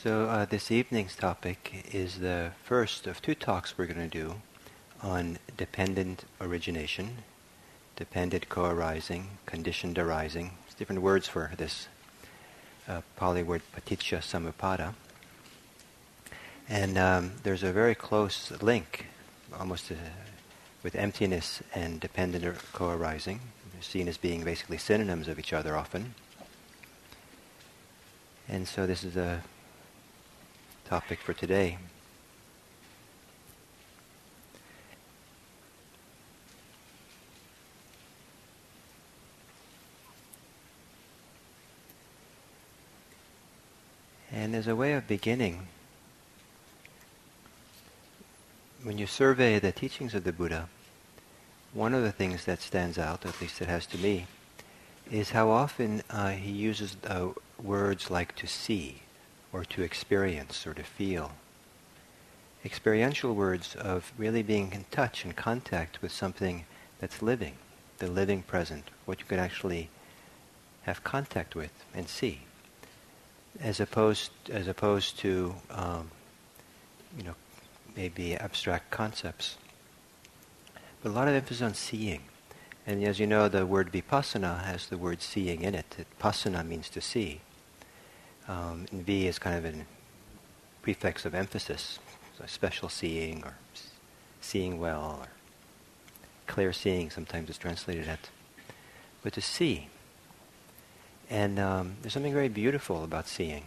So, uh, this evening's topic is the first of two talks we're going to do on dependent origination, dependent co-arising, conditioned arising. It's different words for this uh, Pali word paticca. And um, there's a very close link, almost uh, with emptiness and dependent co-arising, seen as being basically synonyms of each other often. And so this is a topic for today. And as a way of beginning, when you survey the teachings of the Buddha, one of the things that stands out, at least it has to me, is how often uh, he uses uh, words like to see or to experience or to feel. Experiential words of really being in touch and contact with something that's living, the living present, what you can actually have contact with and see, as opposed as opposed to um, you know maybe abstract concepts. But a lot of emphasis on seeing. And as you know, the word vipassana has the word seeing in it. Passana means to see. Um, and V is kind of a prefix of emphasis, so special seeing or seeing well or clear seeing sometimes it's translated at. But to see. And um, there's something very beautiful about seeing.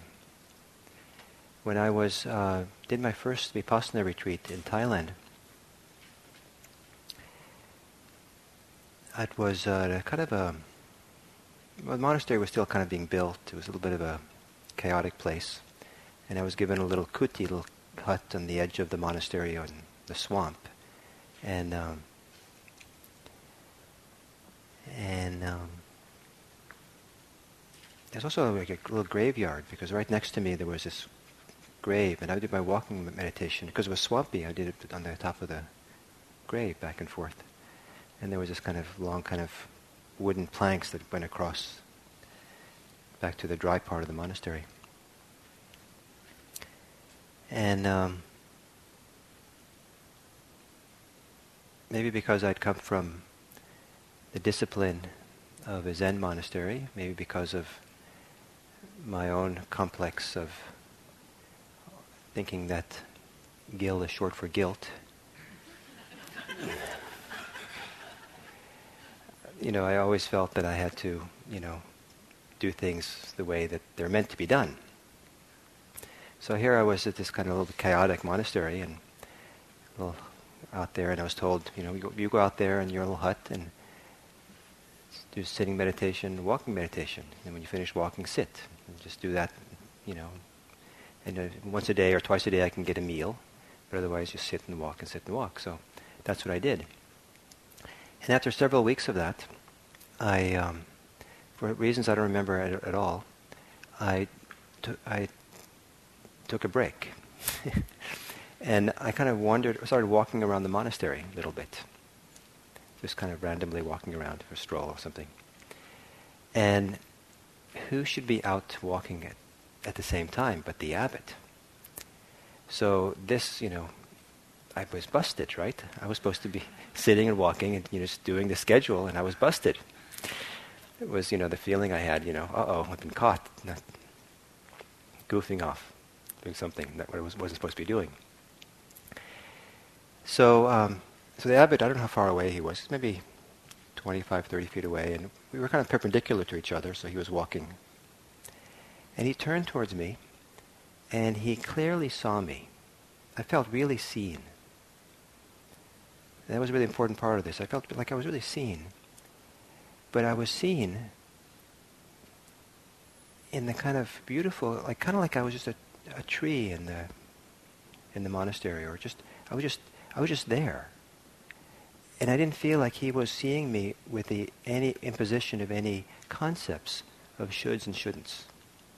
When I was uh, did my first Vipassana retreat in Thailand, it was uh, kind of a well, the monastery was still kind of being built. It was a little bit of a chaotic place. And I was given a little kuti, little hut on the edge of the monastery on the swamp. And um, and um, there's also like a little graveyard because right next to me there was this grave, and I did my walking meditation because it was swampy. I did it on the top of the grave, back and forth, and there was this kind of long kind of wooden planks that went across back to the dry part of the monastery. And um, maybe because I'd come from the discipline of a Zen monastery, maybe because of my own complex of thinking that gil is short for guilt. you know, I always felt that I had to, you know, do things the way that they're meant to be done. So here I was at this kind of little chaotic monastery and little out there, and I was told, you know, you go, you go out there in your little hut and do sitting meditation, walking meditation. And when you finish walking, sit. And just do that, you know. And uh, once a day or twice a day I can get a meal, but otherwise just sit and walk and sit and walk. So that's what I did. And after several weeks of that, I um, for reasons I don't remember at, at all, I, t- I took a break. and I kind of wandered, started walking around the monastery a little bit. Just kind of randomly walking around for a stroll or something. And who should be out walking at, at the same time but the abbot? So this, you know, I was busted, right? I was supposed to be sitting and walking and you know, just doing the schedule, and I was busted it was, you know, the feeling I had, you know, uh-oh, I've been caught, goofing off, doing something that I was, wasn't supposed to be doing. So, um, so the abbot, I don't know how far away he was, maybe 25, 30 feet away, and we were kind of perpendicular to each other, so he was walking. And he turned towards me, and he clearly saw me. I felt really seen. That was a really important part of this. I felt like I was really seen. But I was seen in the kind of beautiful, like kind of like I was just a, a tree in the in the monastery, or just I was just I was just there, and I didn't feel like he was seeing me with the any imposition of any concepts of shoulds and shouldn'ts.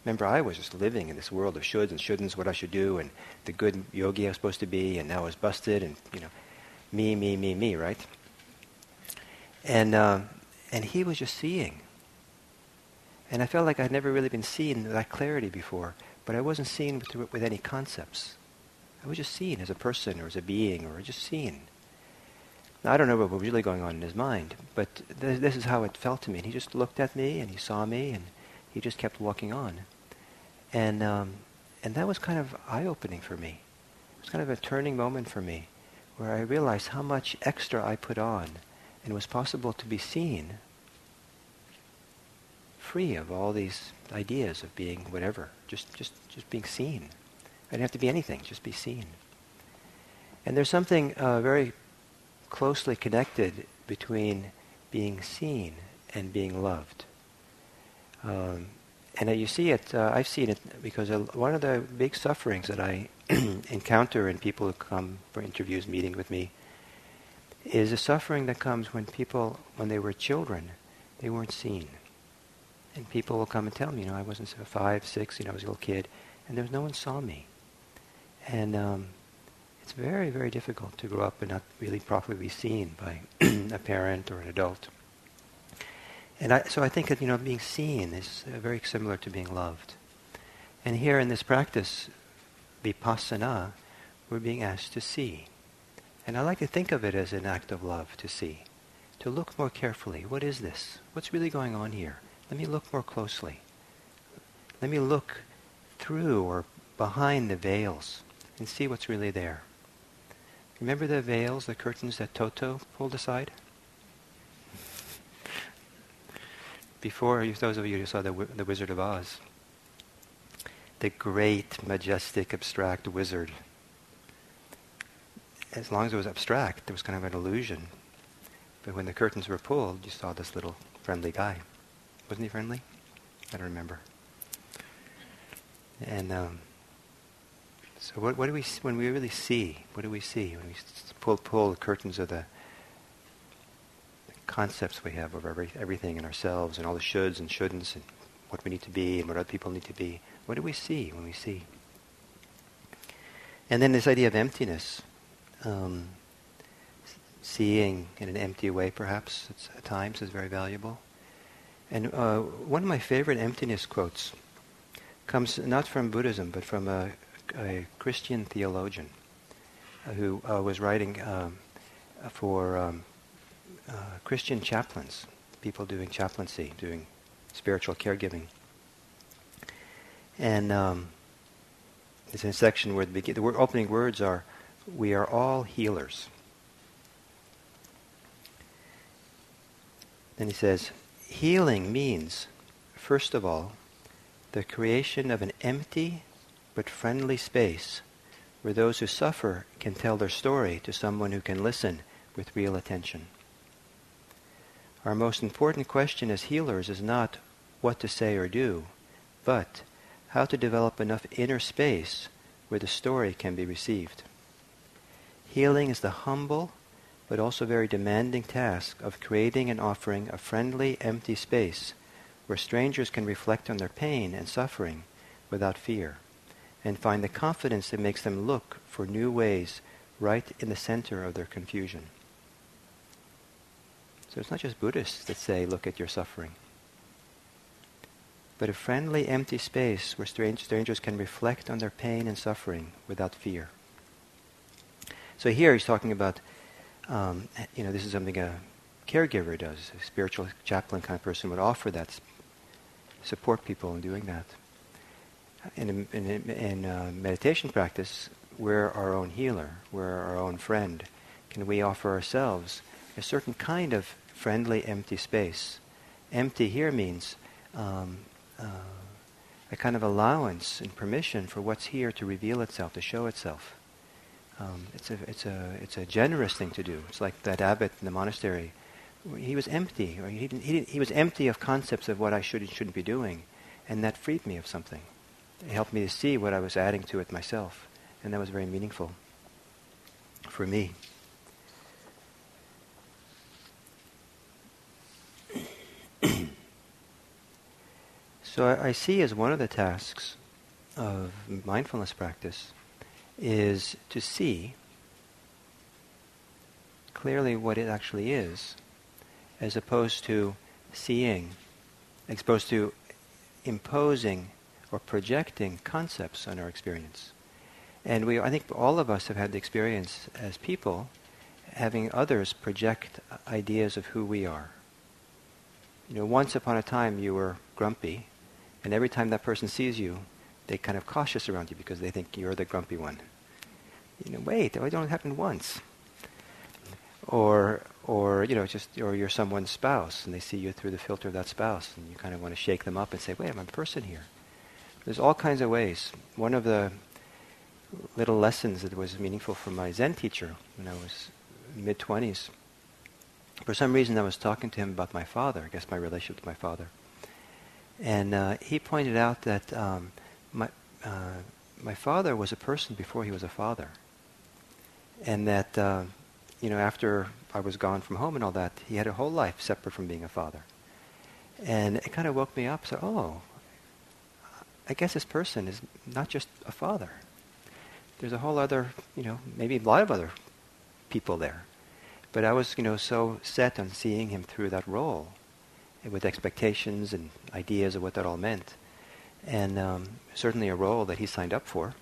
Remember, I was just living in this world of shoulds and shouldn'ts, what I should do, and the good yogi I was supposed to be, and now I was busted, and you know, me, me, me, me, right? And um, and he was just seeing. And I felt like I'd never really been seen that clarity before. but I wasn't seen with, with any concepts. I was just seen as a person or as a being or just seen. Now, I don't know what was really going on in his mind, but th- this is how it felt to me. And he just looked at me and he saw me and he just kept walking on. And, um, and that was kind of eye-opening for me. It was kind of a turning moment for me where I realized how much extra I put on and it was possible to be seen free of all these ideas of being whatever, just, just, just being seen. I didn't have to be anything, just be seen. And there's something uh, very closely connected between being seen and being loved. Um, and uh, you see it, uh, I've seen it because one of the big sufferings that I encounter in people who come for interviews, meeting with me, is a suffering that comes when people, when they were children, they weren't seen. And people will come and tell me, you know, I wasn't five, six, you know, I was a little kid, and there was no one saw me. And um, it's very, very difficult to grow up and not really properly be seen by a parent or an adult. And I, so I think that, you know, being seen is uh, very similar to being loved. And here in this practice, vipassana, we're being asked to see. And I like to think of it as an act of love to see, to look more carefully. What is this? What's really going on here? Let me look more closely. Let me look through or behind the veils and see what's really there. Remember the veils, the curtains that Toto pulled aside? Before, those of you who saw the, the Wizard of Oz, the great, majestic, abstract wizard. As long as it was abstract, there was kind of an illusion. But when the curtains were pulled, you saw this little friendly guy. Wasn't he friendly? I don't remember. And um, so, what, what, do we when we really see? What do we see when we pull pull the curtains of the, the concepts we have of every, everything and ourselves and all the shoulds and shouldn'ts and what we need to be and what other people need to be? What do we see when we see? And then this idea of emptiness, um, seeing in an empty way, perhaps at times, is very valuable. And uh, one of my favorite emptiness quotes comes not from Buddhism, but from a, a Christian theologian uh, who uh, was writing um, for um, uh, Christian chaplains, people doing chaplaincy, doing spiritual caregiving. And um, it's in a section where the, the opening words are, "We are all healers." Then he says, Healing means, first of all, the creation of an empty but friendly space where those who suffer can tell their story to someone who can listen with real attention. Our most important question as healers is not what to say or do, but how to develop enough inner space where the story can be received. Healing is the humble but also very demanding task of creating and offering a friendly, empty space where strangers can reflect on their pain and suffering without fear and find the confidence that makes them look for new ways right in the center of their confusion. So it's not just Buddhists that say, look at your suffering. But a friendly, empty space where strangers can reflect on their pain and suffering without fear. So here he's talking about um, you know, this is something a caregiver does. A spiritual chaplain kind of person would offer that, support people in doing that. In, in, in uh, meditation practice, we're our own healer. We're our own friend. Can we offer ourselves a certain kind of friendly, empty space? Empty here means um, uh, a kind of allowance and permission for what's here to reveal itself, to show itself. Um, it's a it's a it's a generous thing to do. It's like that abbot in the monastery. He was empty, or he didn't, he, didn't, he was empty of concepts of what I should and shouldn't be doing, and that freed me of something. It helped me to see what I was adding to it myself, and that was very meaningful for me. so I, I see as one of the tasks of mindfulness practice is to see clearly what it actually is, as opposed to seeing, as opposed to imposing or projecting concepts on our experience. And we, I think all of us have had the experience as people having others project ideas of who we are. You know, once upon a time you were grumpy, and every time that person sees you, they kind of cautious around you because they think you're the grumpy one. You know, wait, it only happened once. Or, or you know, just or you're someone's spouse, and they see you through the filter of that spouse, and you kind of want to shake them up and say, "Wait, I'm a person here." There's all kinds of ways. One of the little lessons that was meaningful for my Zen teacher when I was mid 20s. For some reason, I was talking to him about my father, I guess my relationship with my father. And uh, he pointed out that um, my, uh, my father was a person before he was a father. And that, uh, you know, after I was gone from home and all that, he had a whole life separate from being a father. And it kind of woke me up. So, oh, I guess this person is not just a father. There's a whole other, you know, maybe a lot of other people there. But I was, you know, so set on seeing him through that role, with expectations and ideas of what that all meant, and um, certainly a role that he signed up for.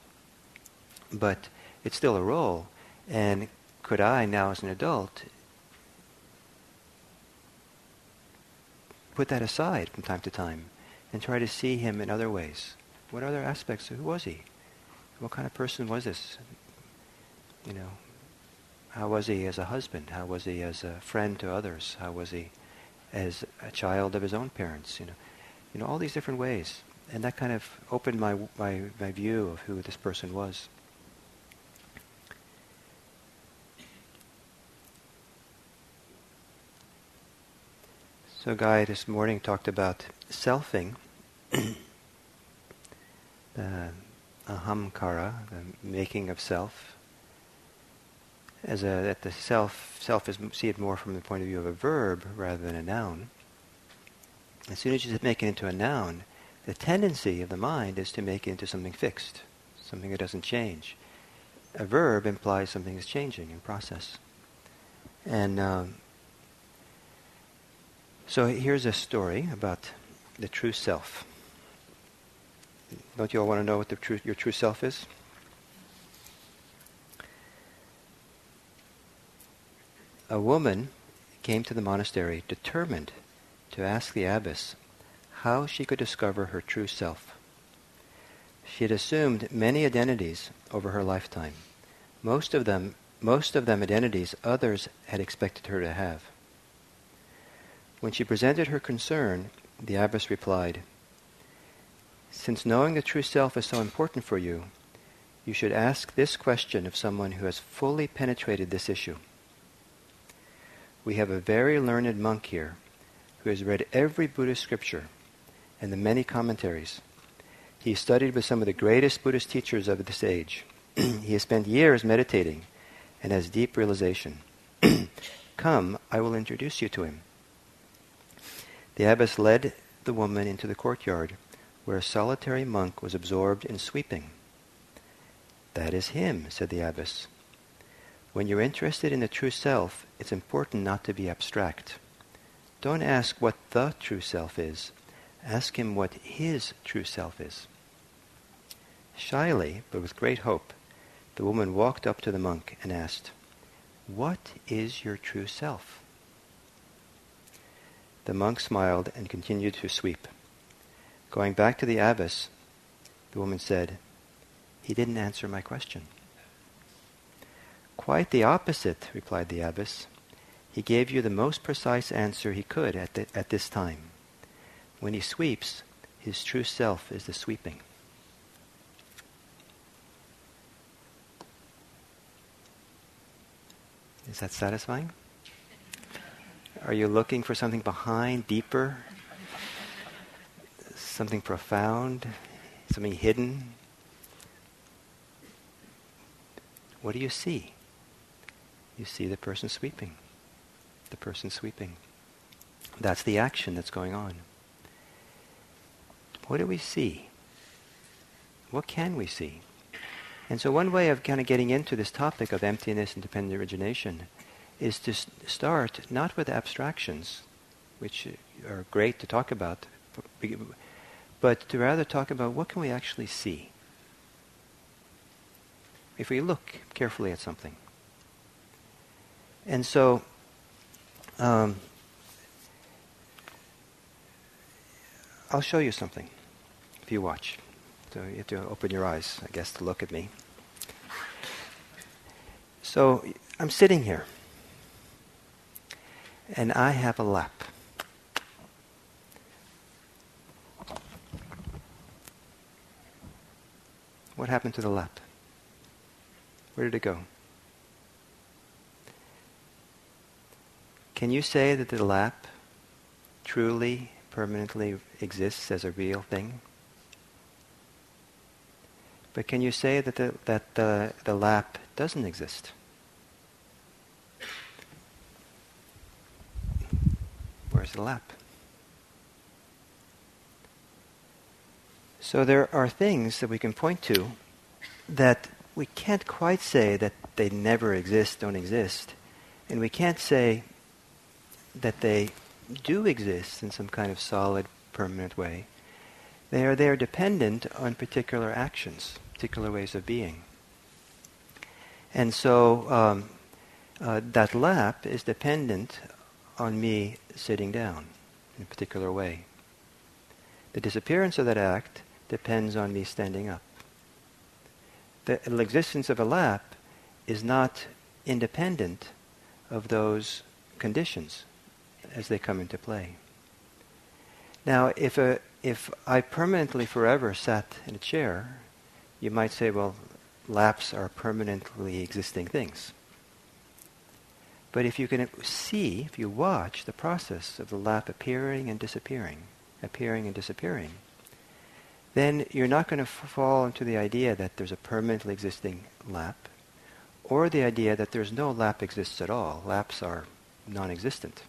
But it's still a role, and could I now, as an adult, put that aside from time to time and try to see him in other ways? What other aspects? Who was he? What kind of person was this? You know, how was he as a husband? How was he as a friend to others? How was he as a child of his own parents? You know, you know all these different ways, and that kind of opened my my, my view of who this person was. So Guy this morning talked about selfing, the ahamkara, the making of self, as a, that the self self is see it more from the point of view of a verb rather than a noun. As soon as you make it into a noun, the tendency of the mind is to make it into something fixed, something that doesn't change. A verb implies something is changing in process. And um, so here's a story about the true self. Don't you all want to know what the true, your true self is? A woman came to the monastery determined to ask the abbess how she could discover her true self. She had assumed many identities over her lifetime, most of them most of them identities others had expected her to have. When she presented her concern, the abbess replied, Since knowing the true self is so important for you, you should ask this question of someone who has fully penetrated this issue. We have a very learned monk here who has read every Buddhist scripture and the many commentaries. He studied with some of the greatest Buddhist teachers of this age. he has spent years meditating and has deep realization. Come, I will introduce you to him. The abbess led the woman into the courtyard, where a solitary monk was absorbed in sweeping. That is him, said the abbess. When you're interested in the true self, it's important not to be abstract. Don't ask what the true self is. Ask him what his true self is. Shyly, but with great hope, the woman walked up to the monk and asked, What is your true self? The monk smiled and continued to sweep. Going back to the abbess, the woman said, He didn't answer my question. Quite the opposite, replied the abbess. He gave you the most precise answer he could at, the, at this time. When he sweeps, his true self is the sweeping. Is that satisfying? Are you looking for something behind, deeper? Something profound? Something hidden? What do you see? you see the person sweeping. The person sweeping. That's the action that's going on. What do we see? What can we see? And so one way of kind of getting into this topic of emptiness and dependent origination is to start not with abstractions, which are great to talk about, but to rather talk about what can we actually see if we look carefully at something. And so, um, I'll show you something if you watch. So you have to open your eyes, I guess, to look at me. So I'm sitting here, and I have a lap. What happened to the lap? Where did it go? Can you say that the lap truly, permanently exists as a real thing? But can you say that the, that the, the lap doesn't exist? Where's the lap? So there are things that we can point to that we can't quite say that they never exist, don't exist. And we can't say that they do exist in some kind of solid, permanent way. They are there dependent on particular actions, particular ways of being. And so um, uh, that lap is dependent on me sitting down in a particular way. The disappearance of that act depends on me standing up. The existence of a lap is not independent of those conditions as they come into play. Now, if, a, if I permanently forever sat in a chair, you might say, well, laps are permanently existing things. But if you can see, if you watch the process of the lap appearing and disappearing, appearing and disappearing, then you're not going to fall into the idea that there's a permanently existing lap, or the idea that there's no lap exists at all. Laps are non-existent.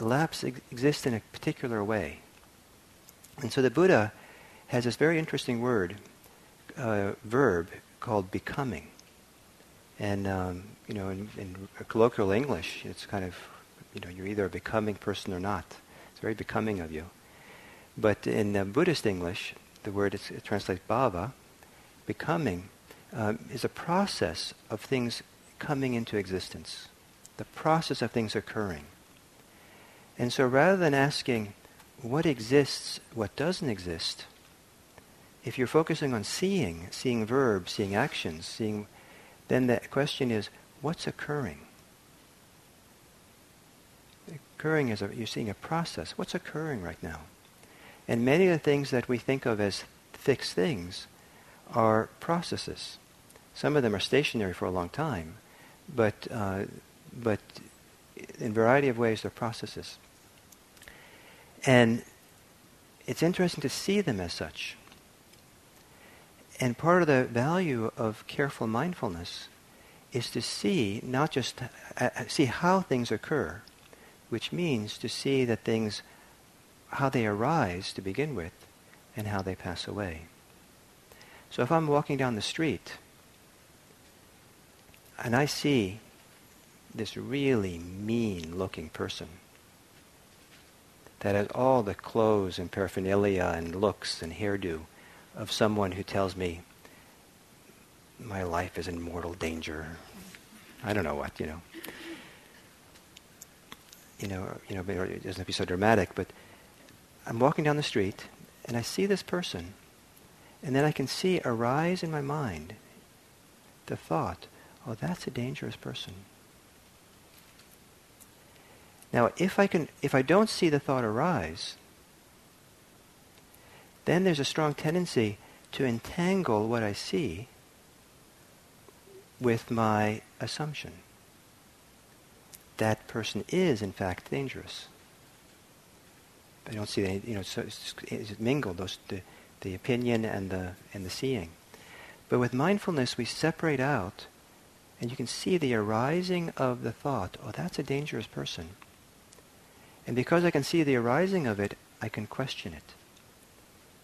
Laps ex- exist in a particular way. And so the Buddha has this very interesting word, uh, verb, called becoming. And, um, you know, in, in colloquial English, it's kind of, you know, you're either a becoming person or not. It's very becoming of you. But in uh, Buddhist English, the word is, it translates bhava, becoming, um, is a process of things coming into existence, the process of things occurring. And so rather than asking what exists, what doesn't exist, if you're focusing on seeing, seeing verbs, seeing actions, seeing, then the question is, what's occurring? Occurring is a, you're seeing a process. What's occurring right now? And many of the things that we think of as fixed things are processes. Some of them are stationary for a long time, but, uh, but in a variety of ways they're processes. And it's interesting to see them as such. And part of the value of careful mindfulness is to see, not just uh, uh see how things occur, which means to see that things how they arise to begin with and how they pass away. So if I'm walking down the street and I see this really mean looking person that has all the clothes and paraphernalia and looks and hairdo of someone who tells me my life is in mortal danger. I don't know what, you know. You know, you know, it doesn't have to be so dramatic, but I'm walking down the street and I see this person, and then I can see arise in my mind the thought, oh, that's a dangerous person. Now, if I, can, if I don't see the thought arise, then there's a strong tendency to entangle what I see with my assumption. That person is, in fact, dangerous. I don't see any, you know, so it's, it's mingled, those, the, the opinion and the, and the seeing. But with mindfulness, we separate out, and you can see the arising of the thought, oh, that's a dangerous person. And because I can see the arising of it, I can question it.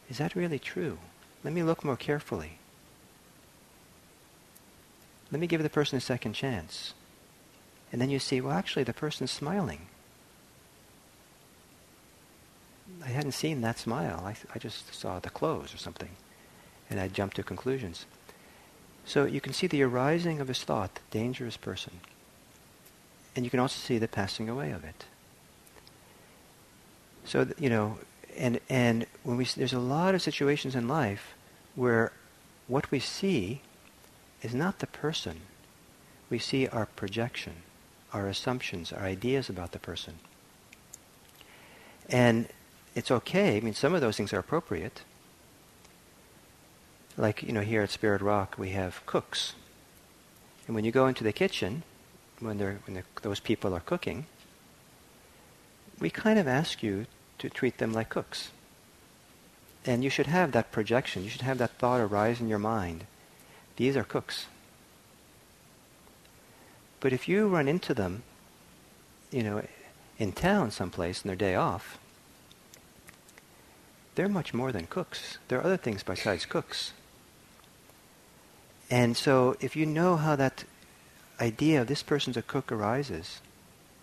Is that really true? Let me look more carefully. Let me give the person a second chance. And then you see, well, actually, the person's smiling. I hadn't seen that smile. I, I just saw the clothes or something. And I jumped to conclusions. So you can see the arising of his thought, dangerous person. And you can also see the passing away of it. So, you know, and, and when we, there's a lot of situations in life where what we see is not the person. We see our projection, our assumptions, our ideas about the person. And it's okay. I mean, some of those things are appropriate. Like, you know, here at Spirit Rock, we have cooks. And when you go into the kitchen, when, they're, when those people are cooking, we kind of ask you to treat them like cooks. And you should have that projection. You should have that thought arise in your mind. These are cooks. But if you run into them, you know, in town someplace on their day off, they're much more than cooks. There are other things besides cooks. And so if you know how that idea of this person's a cook arises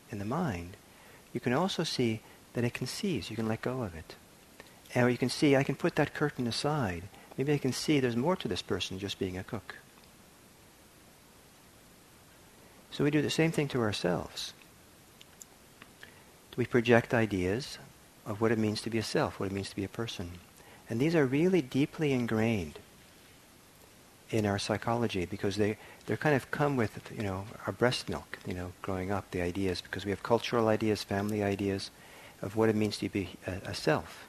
in the mind, you can also see that it conceives. You can let go of it. And you can see, I can put that curtain aside. Maybe I can see there's more to this person just being a cook. So we do the same thing to ourselves. We project ideas of what it means to be a self, what it means to be a person. And these are really deeply ingrained in our psychology because they, they're kind of come with, you know, our breast milk, you know, growing up, the ideas, because we have cultural ideas, family ideas of what it means to be a, a self.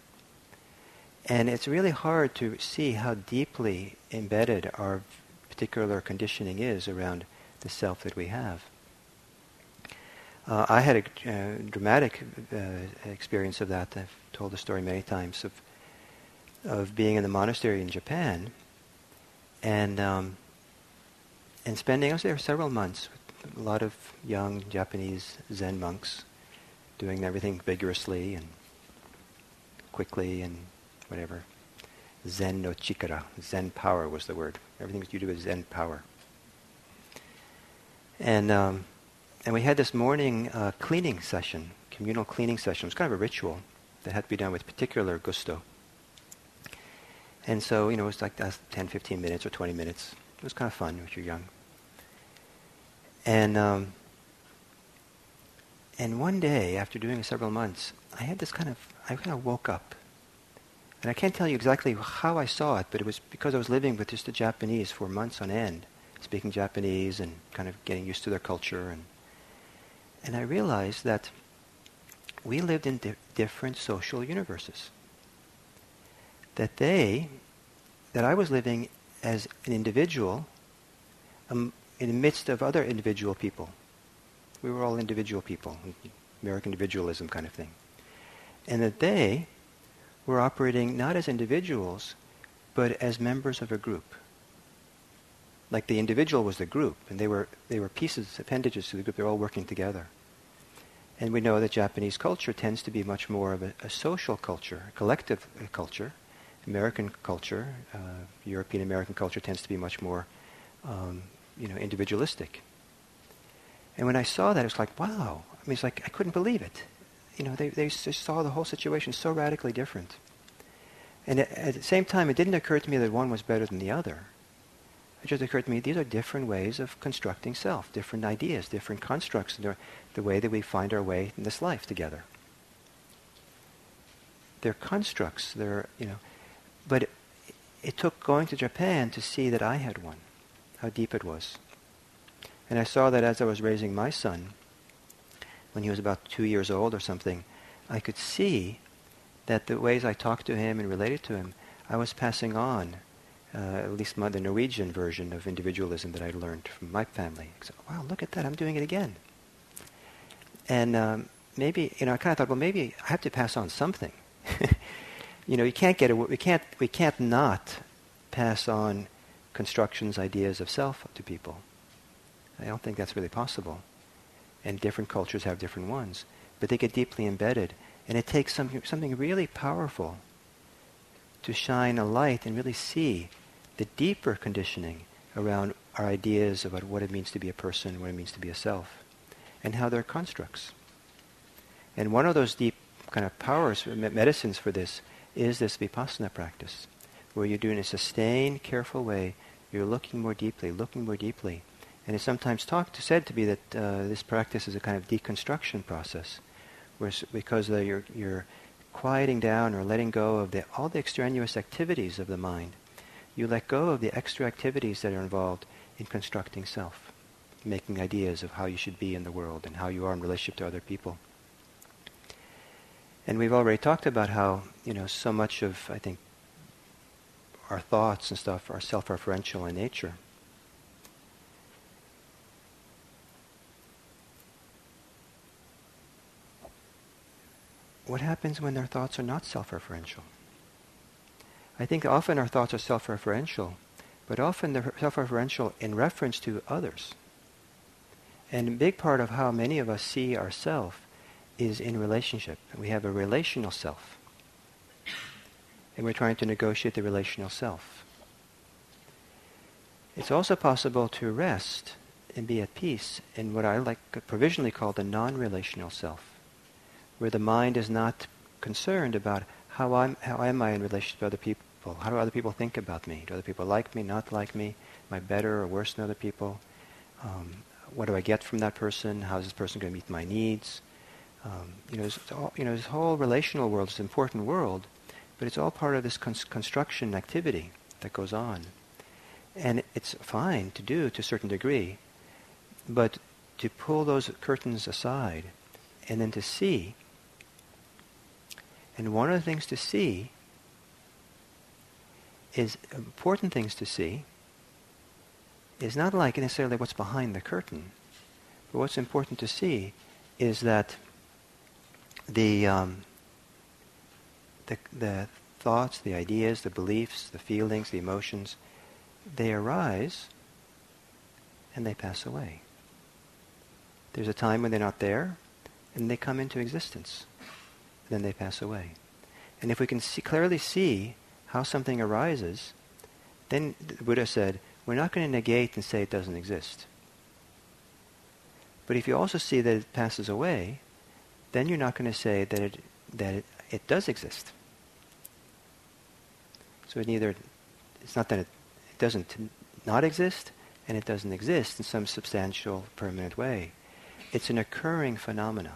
And it's really hard to see how deeply embedded our particular conditioning is around the self that we have. Uh, I had a uh, dramatic uh, experience of that. I've told the story many times of of being in the monastery in Japan, and um, and spending. I was there several months with a lot of young Japanese Zen monks, doing everything vigorously and quickly and whatever. Zen no chikara, Zen power was the word. Everything that you do is Zen power. And um, and we had this morning uh, cleaning session, communal cleaning session. It was kind of a ritual that had to be done with particular gusto. And so, you know, it was like uh, 10, 15 minutes or 20 minutes. It was kind of fun if you're young. And um, and one day, after doing several months, I had this kind of, I kind of woke up. And I can't tell you exactly how I saw it, but it was because I was living with just the Japanese for months on end, speaking Japanese and kind of getting used to their culture. And, and I realized that we lived in di- different social universes. That they, that I was living as an individual um, in the midst of other individual people we were all individual people, American individualism kind of thing. And that they were operating not as individuals, but as members of a group. Like the individual was the group, and they were, they were pieces, appendages to the group. They're all working together. And we know that Japanese culture tends to be much more of a, a social culture, a collective uh, culture. American culture, uh, European American culture tends to be much more, um, you know, individualistic. And when I saw that, it was like, wow. I mean, it's like I couldn't believe it. You know, they, they saw the whole situation so radically different. And at, at the same time, it didn't occur to me that one was better than the other. It just occurred to me these are different ways of constructing self, different ideas, different constructs, the, the way that we find our way in this life together. They're constructs. They're, you know, but it, it took going to Japan to see that I had one, how deep it was. And I saw that as I was raising my son, when he was about two years old or something, I could see that the ways I talked to him and related to him, I was passing on, uh, at least my, the Norwegian version of individualism that I learned from my family. So, wow, look at that, I'm doing it again. And um, maybe, you know, I kind of thought, well, maybe I have to pass on something. you know, you can't get, a, we can't, we can't not pass on constructions, ideas of self to people. I don't think that's really possible. And different cultures have different ones. But they get deeply embedded. And it takes something, something really powerful to shine a light and really see the deeper conditioning around our ideas about what it means to be a person, what it means to be a self, and how they're constructs. And one of those deep kind of powers, medicines for this, is this vipassana practice, where you're doing a sustained, careful way. You're looking more deeply, looking more deeply. And it's sometimes talked, said to be that uh, this practice is a kind of deconstruction process, where because uh, you're, you're quieting down or letting go of the, all the extraneous activities of the mind, you let go of the extra activities that are involved in constructing self, making ideas of how you should be in the world and how you are in relationship to other people. And we've already talked about how, you know, so much of, I think, our thoughts and stuff are self-referential in nature. What happens when our thoughts are not self-referential? I think often our thoughts are self-referential, but often they're self-referential in reference to others. And a big part of how many of us see ourselves is in relationship. We have a relational self. And we're trying to negotiate the relational self. It's also possible to rest and be at peace in what I like provisionally call the non-relational self, where the mind is not concerned about how, I'm, how am I in relation to other people? How do other people think about me? Do other people like me, not like me? Am I better or worse than other people? Um, what do I get from that person? How is this person going to meet my needs? Um, you, know, all, you know, this whole relational world is an important world, but it's all part of this construction activity that goes on. And it's fine to do to a certain degree, but to pull those curtains aside and then to see, and one of the things to see is important things to see is not like necessarily what's behind the curtain, but what's important to see is that the, um, the, the thoughts, the ideas, the beliefs, the feelings, the emotions, they arise and they pass away. There's a time when they're not there, and they come into existence. Then they pass away. And if we can see, clearly see how something arises, then the Buddha said, we're not going to negate and say it doesn't exist. But if you also see that it passes away, then you're not going to say that it that it, it does exist. So it neither it's not that it, it doesn't not exist and it doesn't exist in some substantial permanent way. It's an occurring phenomena.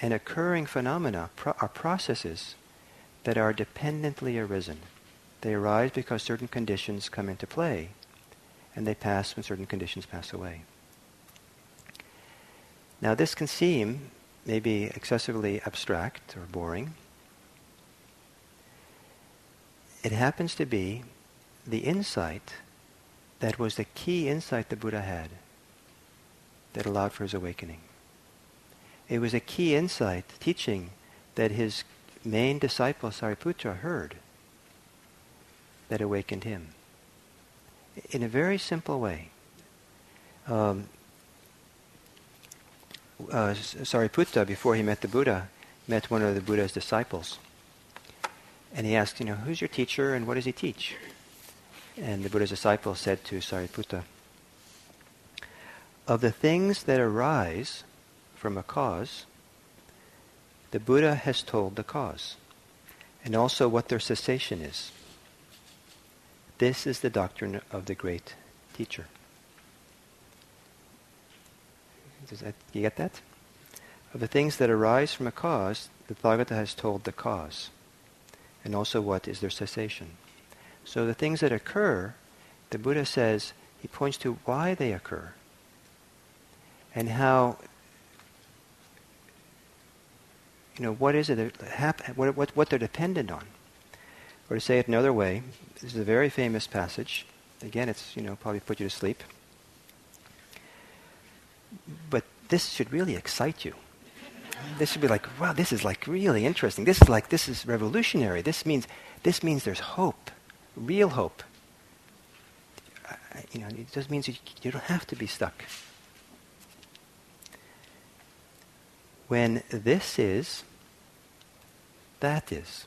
And occurring phenomena pro- are processes that are dependently arisen. They arise because certain conditions come into play, and they pass when certain conditions pass away. Now, this can seem maybe excessively abstract or boring. It happens to be the insight that was the key insight the Buddha had that allowed for his awakening. It was a key insight, teaching that his main disciple Sariputra heard that awakened him. In a very simple way. Um, uh, Sariputta, before he met the Buddha, met one of the Buddha's disciples. And he asked, you know, who's your teacher and what does he teach? And the Buddha's disciple said to Sariputta, of the things that arise from a cause, the Buddha has told the cause, and also what their cessation is. This is the doctrine of the great teacher. That, you get that? Of the things that arise from a cause, the Tathagata has told the cause, and also what is their cessation. So the things that occur, the Buddha says, he points to why they occur, and how you know, what is it that what, what, what they're dependent on. Or to say it another way, this is a very famous passage. Again, it's, you know, probably put you to sleep. But this should really excite you. This should be like, wow, this is like really interesting. This is like, this is revolutionary. This means, this means there's hope, real hope. You know, it just means you, you don't have to be stuck. When this is, that is.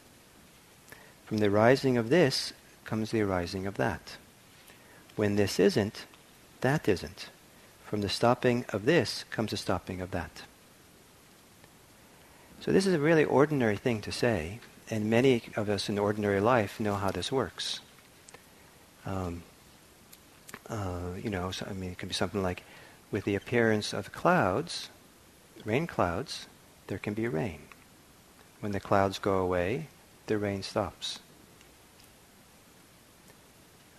From the arising of this comes the arising of that. When this isn't, that isn't. From the stopping of this comes the stopping of that. So this is a really ordinary thing to say, and many of us in ordinary life know how this works. Um, uh, you know, so, I mean, it can be something like, with the appearance of clouds, rain clouds, there can be rain. When the clouds go away, the rain stops.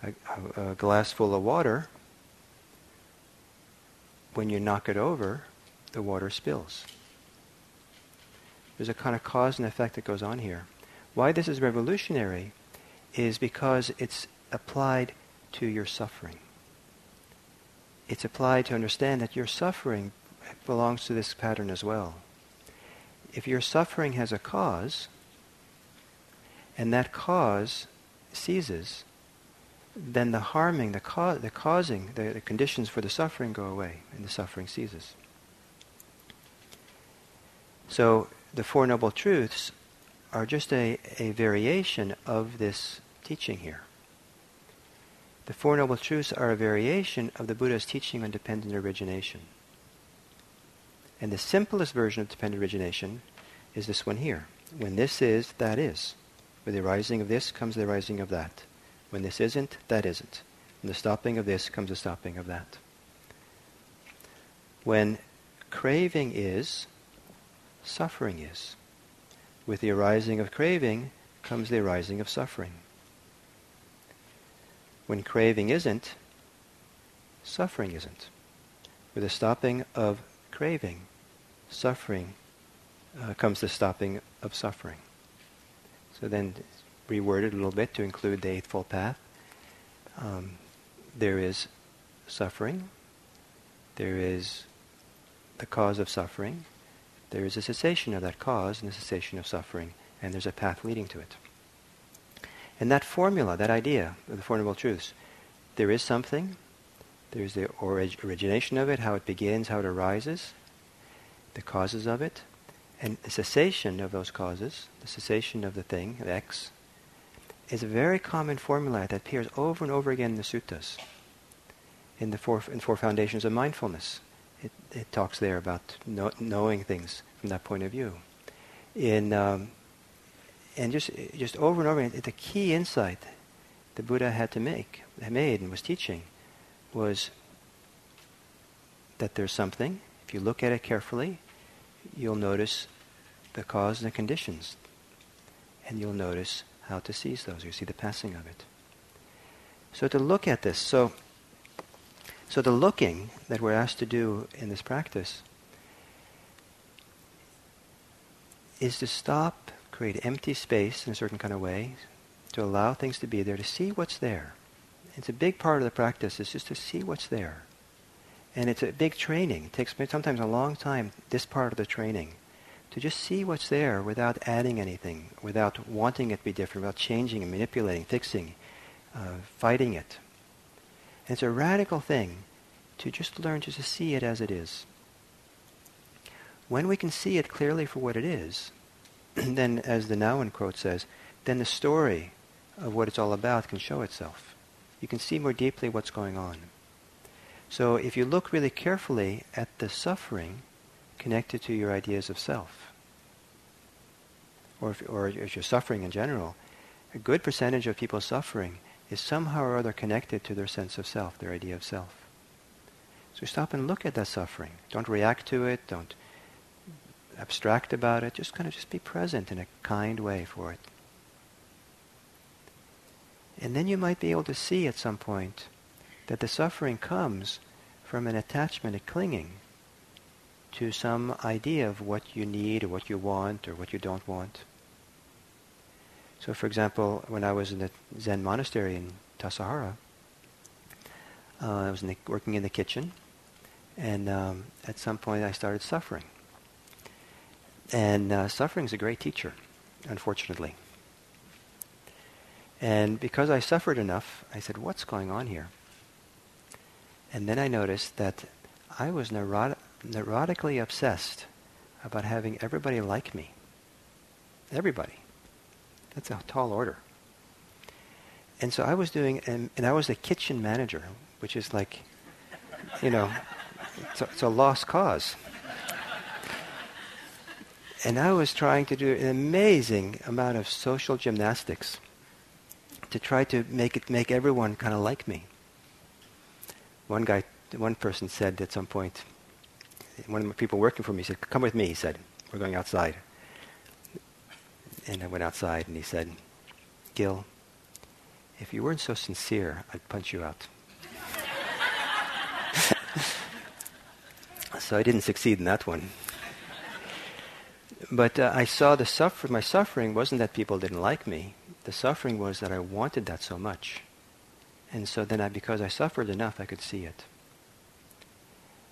A, a, a glass full of water, when you knock it over, the water spills. There's a kind of cause and effect that goes on here. Why this is revolutionary is because it's applied to your suffering. It's applied to understand that your suffering belongs to this pattern as well. If your suffering has a cause, and that cause ceases, then the harming, the, ca- the causing, the, the conditions for the suffering go away, and the suffering ceases. So the Four Noble Truths are just a, a variation of this teaching here. The Four Noble Truths are a variation of the Buddha's teaching on dependent origination. And the simplest version of dependent origination is this one here. When this is, that is. With the arising of this comes the arising of that. When this isn't, that isn't. When the stopping of this comes the stopping of that. When craving is, suffering is. With the arising of craving comes the arising of suffering. When craving isn't, suffering isn't. With the stopping of craving, suffering uh, comes the stopping of suffering. So then reworded a little bit to include the Eightfold Path. Um, there is suffering. There is the cause of suffering. There is a cessation of that cause and a cessation of suffering, and there's a path leading to it. And that formula, that idea of the Four Noble Truths, there is something, there's the orig- origination of it, how it begins, how it arises, the causes of it, and the cessation of those causes, the cessation of the thing, of X, is a very common formula that appears over and over again in the suttas, in the four, in four foundations of mindfulness. It, it talks there about know, knowing things from that point of view. In, um, and just, just over and over again, the key insight the Buddha had to make, had made and was teaching, was that there's something, if you look at it carefully, you'll notice the cause and the conditions. And you'll notice how to seize those. You see the passing of it. So to look at this, so so the looking that we're asked to do in this practice is to stop, create empty space in a certain kind of way, to allow things to be there, to see what's there. It's a big part of the practice is just to see what's there. And it's a big training. It takes sometimes a long time, this part of the training, to just see what's there without adding anything, without wanting it to be different, without changing and manipulating, fixing, uh, fighting it. And it's a radical thing to just learn just to see it as it is. When we can see it clearly for what it is, then, as the Nouwen quote says, then the story of what it's all about can show itself. You can see more deeply what's going on. So if you look really carefully at the suffering connected to your ideas of self, or if, or if you're suffering in general, a good percentage of people suffering is somehow or other connected to their sense of self, their idea of self. So stop and look at that suffering. Don't react to it. Don't abstract about it. Just kind of just be present in a kind way for it. And then you might be able to see at some point that the suffering comes from an attachment, a clinging to some idea of what you need or what you want or what you don't want. So, for example, when I was in the Zen monastery in Tassajara, uh, I was in the, working in the kitchen, and um, at some point I started suffering. And uh, suffering is a great teacher, unfortunately. And because I suffered enough, I said, what's going on here? And then I noticed that I was neurot- neurotically obsessed about having everybody like me. Everybody. That's a tall order. And so I was doing, and, and I was the kitchen manager, which is like, you know, it's a, it's a lost cause. And I was trying to do an amazing amount of social gymnastics to try to make it make everyone kind of like me. One guy, one person said at some point, one of the people working for me said, "Come with me." He said, "We're going outside." And I went outside, and he said, "Gil, if you weren't so sincere, I'd punch you out." so I didn't succeed in that one. But uh, I saw the suffer. My suffering wasn't that people didn't like me. The suffering was that I wanted that so much. And so then I, because I suffered enough, I could see it.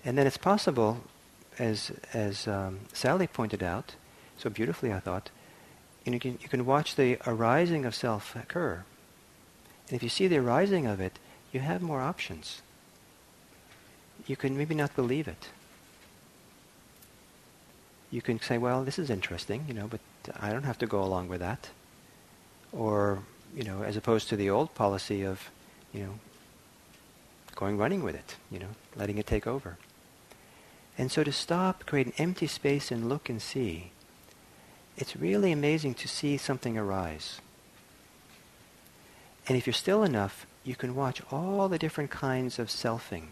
And then it's possible, as, as um, Sally pointed out, so beautifully I thought, you, can, you can watch the arising of self occur. And if you see the arising of it, you have more options. You can maybe not believe it you can say, well, this is interesting, you know, but I don't have to go along with that. Or, you know, as opposed to the old policy of, you know, going running with it, you know, letting it take over. And so to stop, create an empty space and look and see, it's really amazing to see something arise. And if you're still enough, you can watch all the different kinds of selfing,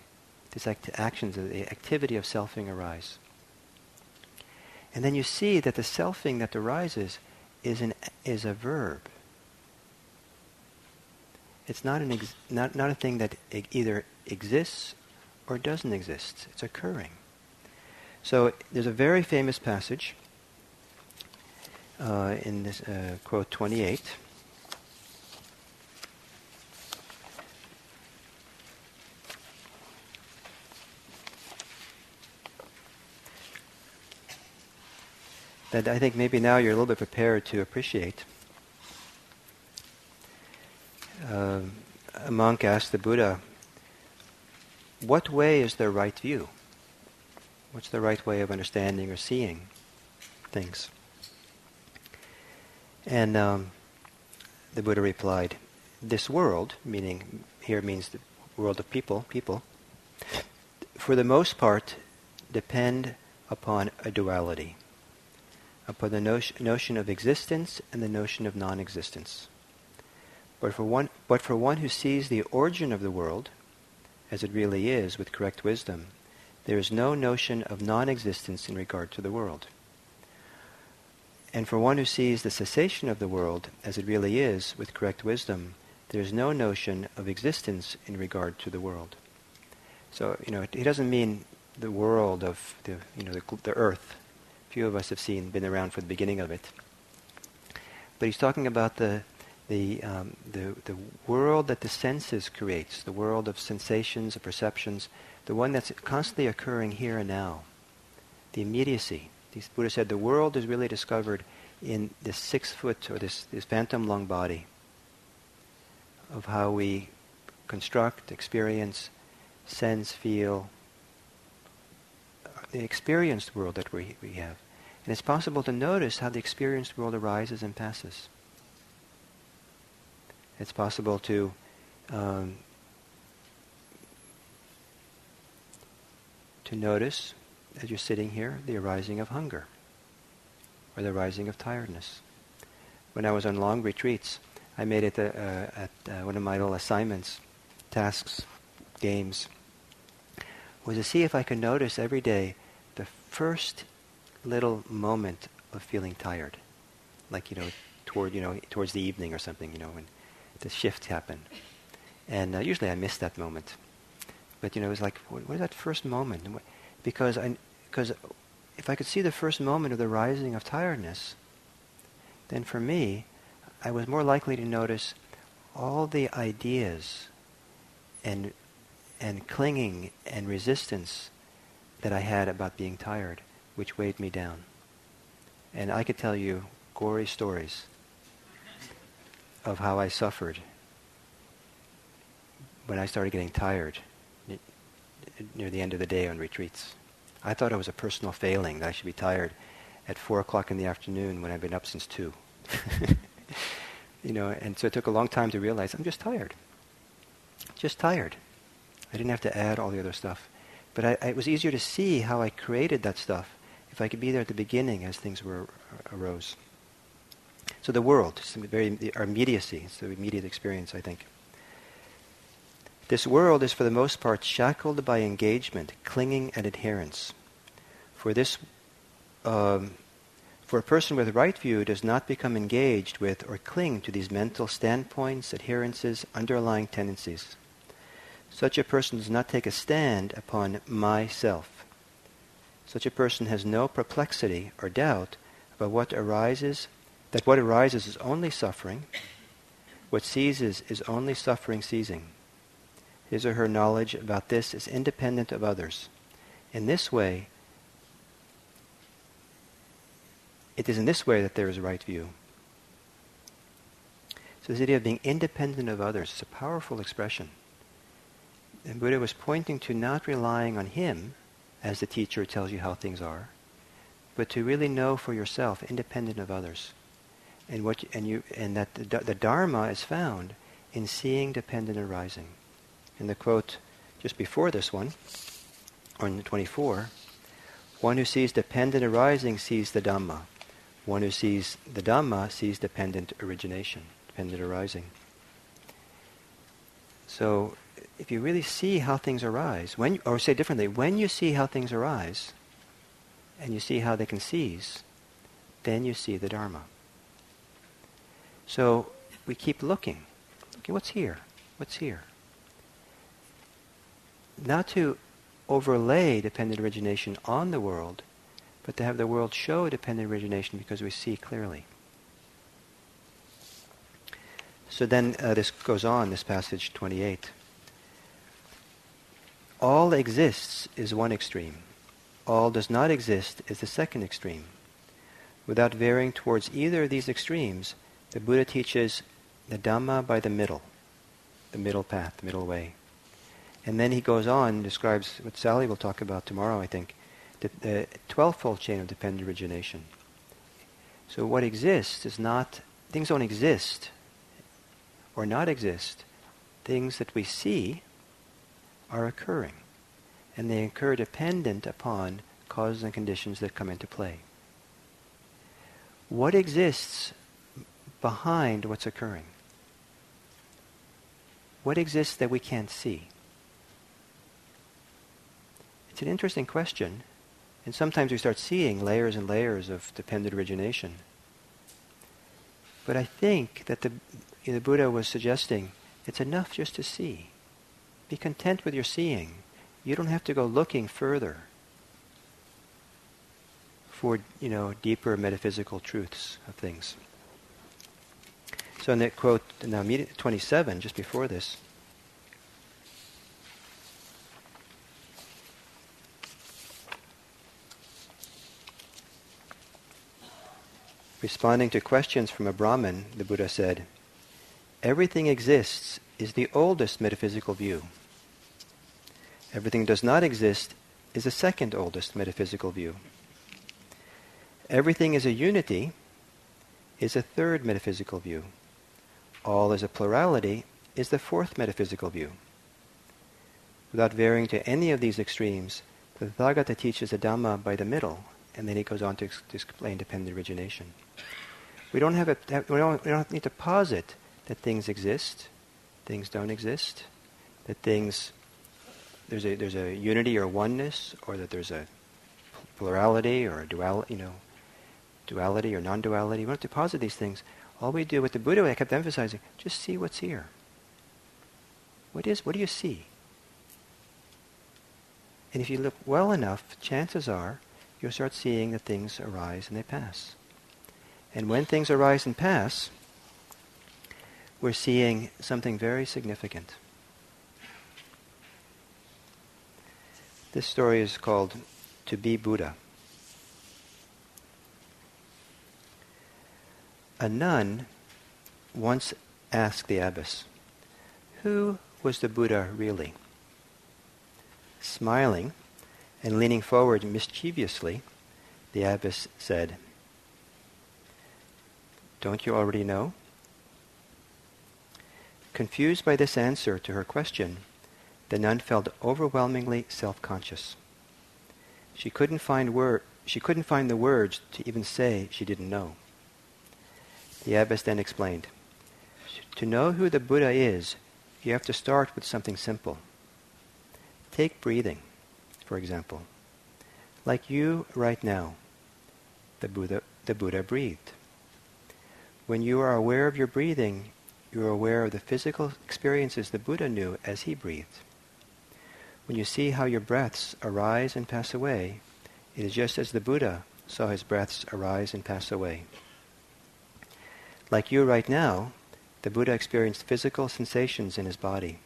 these act- actions, the activity of selfing arise. And then you see that the selfing that arises is, an, is a verb. It's not, an ex, not, not a thing that either exists or doesn't exist. It's occurring. So there's a very famous passage uh, in this uh, quote 28. that I think maybe now you're a little bit prepared to appreciate. Uh, a monk asked the Buddha, What way is the right view? What's the right way of understanding or seeing things? And um, the Buddha replied, This world, meaning here means the world of people, people, for the most part depend upon a duality upon the notion of existence and the notion of non-existence. But for one, but for one who sees the origin of the world, as it really is with correct wisdom, there is no notion of non-existence in regard to the world. And for one who sees the cessation of the world as it really is with correct wisdom, there is no notion of existence in regard to the world. So, you know, he doesn't mean the world of the, you know, the, the earth, few of us have seen, been around for the beginning of it. But he's talking about the, the, um, the, the world that the senses creates, the world of sensations, of perceptions, the one that's constantly occurring here and now, the immediacy. The Buddha said the world is really discovered in this six foot or this, this fathom long body of how we construct, experience, sense, feel, the experienced world that we, we have. And it's possible to notice how the experienced world arises and passes. It's possible to um, to notice as you're sitting here the arising of hunger or the arising of tiredness. When I was on long retreats, I made it uh, at uh, one of my little assignments, tasks, games, was to see if I could notice every day the first little moment of feeling tired, like you know, toward you know, towards the evening or something, you know, when the shift happened. And uh, usually I miss that moment, but you know, it was like, what, what is that first moment? Because I, because if I could see the first moment of the rising of tiredness, then for me, I was more likely to notice all the ideas and and clinging and resistance that I had about being tired, which weighed me down. And I could tell you gory stories of how I suffered when I started getting tired near the end of the day on retreats. I thought it was a personal failing that I should be tired at four o'clock in the afternoon when I've been up since two. you know, and so it took a long time to realize I'm just tired. Just tired. I didn't have to add all the other stuff. But I, it was easier to see how I created that stuff if I could be there at the beginning as things were uh, arose. So the world, very our immediacy, it's the immediate experience, I think. This world is for the most part shackled by engagement, clinging, and adherence. For this, um, for a person with right view does not become engaged with or cling to these mental standpoints, adherences, underlying tendencies. Such a person does not take a stand upon myself. Such a person has no perplexity or doubt about what arises, that what arises is only suffering, what ceases is only suffering ceasing. His or her knowledge about this is independent of others. In this way, it is in this way that there is a right view. So this idea of being independent of others is a powerful expression. And Buddha was pointing to not relying on him as the teacher tells you how things are, but to really know for yourself, independent of others. And, what, and, you, and that the, the Dharma is found in seeing dependent arising in the quote just before this one, on 24, one who sees dependent arising sees the Dhamma. One who sees the Dhamma sees dependent origination, dependent arising. So, if you really see how things arise, when, or say differently, when you see how things arise, and you see how they can cease, then you see the Dharma. So we keep looking. Okay, what's here? What's here? not to overlay dependent origination on the world, but to have the world show dependent origination because we see clearly. So then uh, this goes on, this passage 28. All exists is one extreme. All does not exist is the second extreme. Without veering towards either of these extremes, the Buddha teaches the Dhamma by the middle, the middle path, the middle way. And then he goes on and describes what Sally will talk about tomorrow, I think, the, the 12-fold chain of dependent origination. So what exists is not, things don't exist or not exist. Things that we see are occurring. And they occur dependent upon causes and conditions that come into play. What exists behind what's occurring? What exists that we can't see? It's an interesting question. And sometimes we start seeing layers and layers of dependent origination. But I think that the, you know, the Buddha was suggesting it's enough just to see. Be content with your seeing. You don't have to go looking further for you know deeper metaphysical truths of things. So in that quote, now 27, just before this, Responding to questions from a Brahmin, the Buddha said, Everything exists is the oldest metaphysical view. Everything does not exist is the second oldest metaphysical view. Everything is a unity is a third metaphysical view. All is a plurality is the fourth metaphysical view. Without varying to any of these extremes, the Tathagata teaches the Dhamma by the middle, and then he goes on to, ex- to explain dependent origination. We don't have a, we don't, we don't need to posit that things exist, things don't exist, that things there's a there's a unity or oneness, or that there's a plurality or a dual, you know, duality or non-duality. We don't have to posit these things. All we do with the Buddha, I kept emphasizing, just see what's here. What is? What do you see? And if you look well enough, chances are you'll start seeing that things arise and they pass. And when things arise and pass, we're seeing something very significant. This story is called To Be Buddha. A nun once asked the abbess, Who was the Buddha really? Smiling and leaning forward mischievously, the abbess said, don't you already know? Confused by this answer to her question, the nun felt overwhelmingly self-conscious. She couldn't find she couldn't find the words to even say she didn't know. The abbess then explained, to know who the Buddha is, you have to start with something simple. Take breathing, for example. Like you right now, the Buddha, the Buddha breathed. When you are aware of your breathing, you are aware of the physical experiences the Buddha knew as he breathed. When you see how your breaths arise and pass away, it is just as the Buddha saw his breaths arise and pass away. Like you right now, the Buddha experienced physical sensations in his body.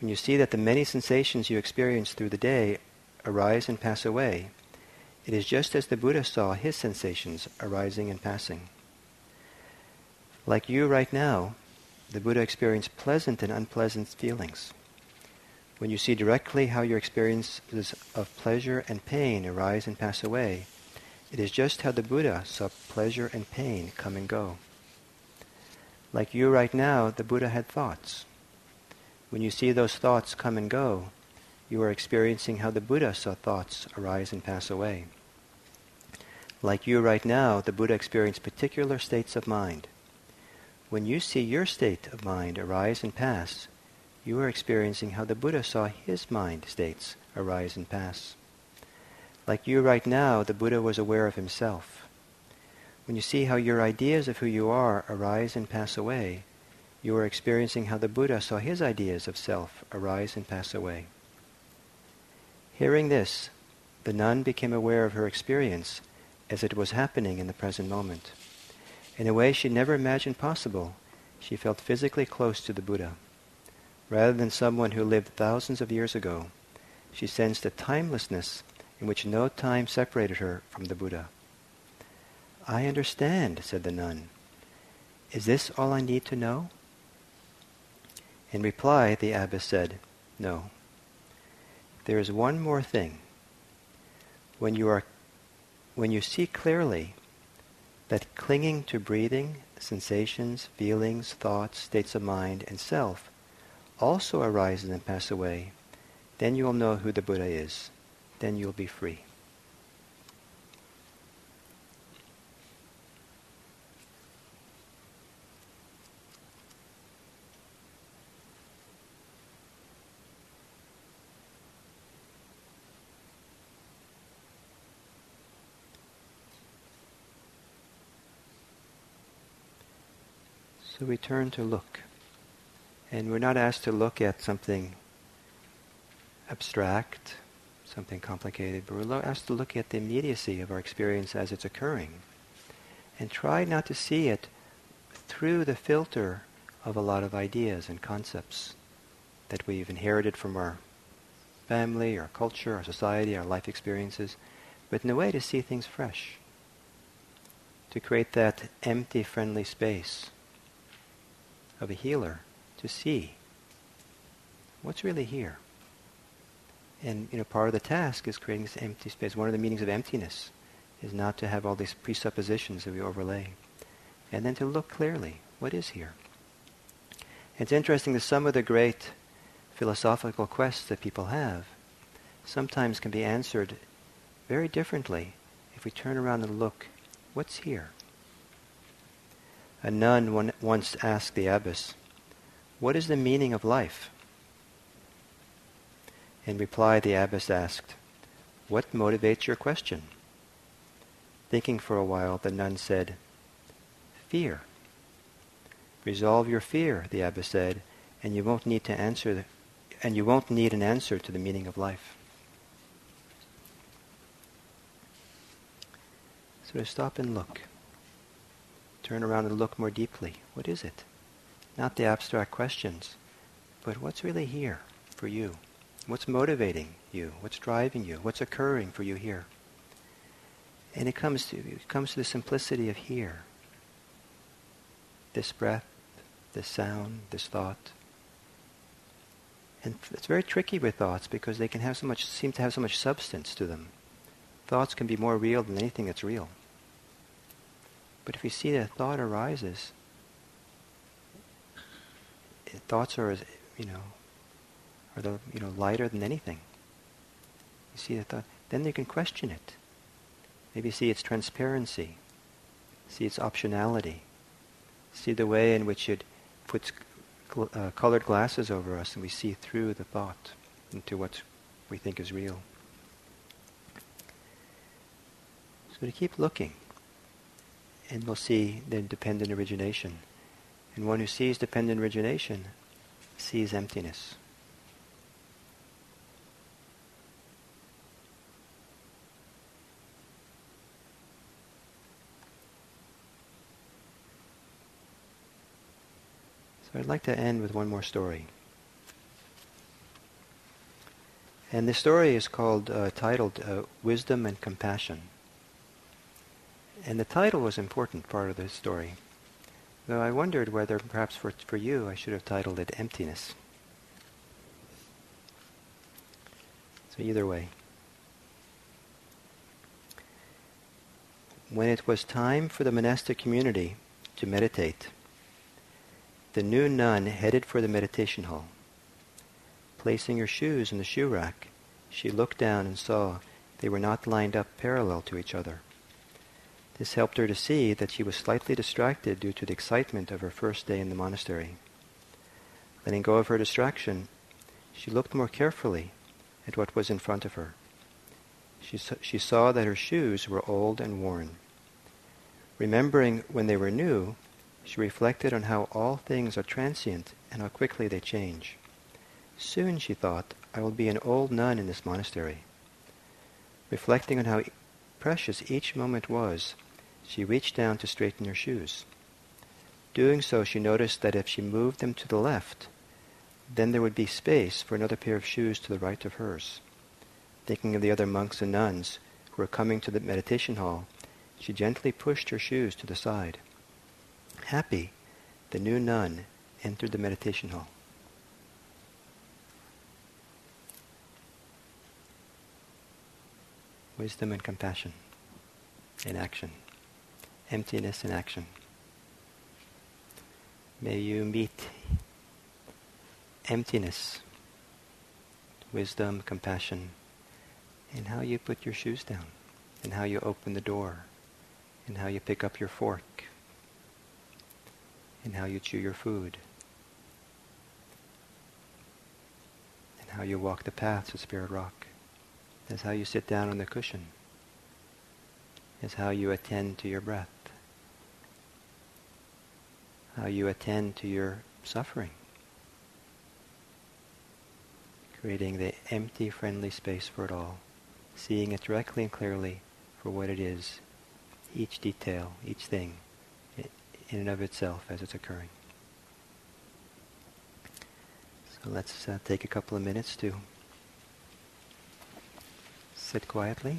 When you see that the many sensations you experience through the day arise and pass away, it is just as the Buddha saw his sensations arising and passing. Like you right now, the Buddha experienced pleasant and unpleasant feelings. When you see directly how your experiences of pleasure and pain arise and pass away, it is just how the Buddha saw pleasure and pain come and go. Like you right now, the Buddha had thoughts. When you see those thoughts come and go, you are experiencing how the Buddha saw thoughts arise and pass away. Like you right now, the Buddha experienced particular states of mind. When you see your state of mind arise and pass, you are experiencing how the Buddha saw his mind states arise and pass. Like you right now, the Buddha was aware of himself. When you see how your ideas of who you are arise and pass away, you are experiencing how the Buddha saw his ideas of self arise and pass away. Hearing this, the nun became aware of her experience as it was happening in the present moment. In a way she never imagined possible, she felt physically close to the Buddha. Rather than someone who lived thousands of years ago, she sensed a timelessness in which no time separated her from the Buddha. I understand, said the nun. Is this all I need to know? In reply, the abbess said, No. There is one more thing. When you, are, when you see clearly that clinging to breathing, sensations, feelings, thoughts, states of mind, and self also arises and pass away, then you will know who the Buddha is. Then you will be free. So we turn to look. And we're not asked to look at something abstract, something complicated, but we're asked to look at the immediacy of our experience as it's occurring. And try not to see it through the filter of a lot of ideas and concepts that we've inherited from our family, our culture, our society, our life experiences, but in a way to see things fresh. To create that empty, friendly space of a healer to see what's really here. And you know, part of the task is creating this empty space. One of the meanings of emptiness is not to have all these presuppositions that we overlay. And then to look clearly, what is here? It's interesting that some of the great philosophical quests that people have sometimes can be answered very differently if we turn around and look, what's here? A nun once asked the abbess, What is the meaning of life? In reply, the abbess asked, What motivates your question? Thinking for a while, the nun said, Fear. Resolve your fear, the abbess said, and you won't need to answer the, and you won't need an answer to the meaning of life. So to stop and look turn around and look more deeply. What is it? Not the abstract questions, but what's really here for you? What's motivating you? What's driving you? What's occurring for you here? And it comes to it comes to the simplicity of here. This breath, this sound, this thought. And it's very tricky with thoughts because they can have so much seem to have so much substance to them. Thoughts can be more real than anything that's real. But if you see that a thought arises, thoughts are, you know, are the, you know, lighter than anything. You see that thought, then you can question it. Maybe see its transparency, see its optionality, see the way in which it puts uh, colored glasses over us and we see through the thought into what we think is real. So to keep looking, and we'll see the dependent origination. And one who sees dependent origination sees emptiness. So I'd like to end with one more story. And the story is called, uh, titled uh, Wisdom and Compassion. And the title was an important part of the story. Though I wondered whether perhaps for, for you I should have titled it Emptiness. So either way. When it was time for the monastic community to meditate, the new nun headed for the meditation hall. Placing her shoes in the shoe rack, she looked down and saw they were not lined up parallel to each other. This helped her to see that she was slightly distracted due to the excitement of her first day in the monastery. Letting go of her distraction, she looked more carefully at what was in front of her. She, she saw that her shoes were old and worn. Remembering when they were new, she reflected on how all things are transient and how quickly they change. Soon, she thought, I will be an old nun in this monastery. Reflecting on how precious each moment was, she reached down to straighten her shoes. Doing so, she noticed that if she moved them to the left, then there would be space for another pair of shoes to the right of hers. Thinking of the other monks and nuns who were coming to the meditation hall, she gently pushed her shoes to the side. Happy, the new nun entered the meditation hall. Wisdom and compassion in action emptiness in action. May you meet emptiness, wisdom, compassion, in how you put your shoes down, in how you open the door, in how you pick up your fork, in how you chew your food, in how you walk the paths of Spirit Rock. That's how you sit down on the cushion. Is how you attend to your breath how you attend to your suffering. Creating the empty, friendly space for it all. Seeing it directly and clearly for what it is, each detail, each thing, in and of itself as it's occurring. So let's uh, take a couple of minutes to sit quietly.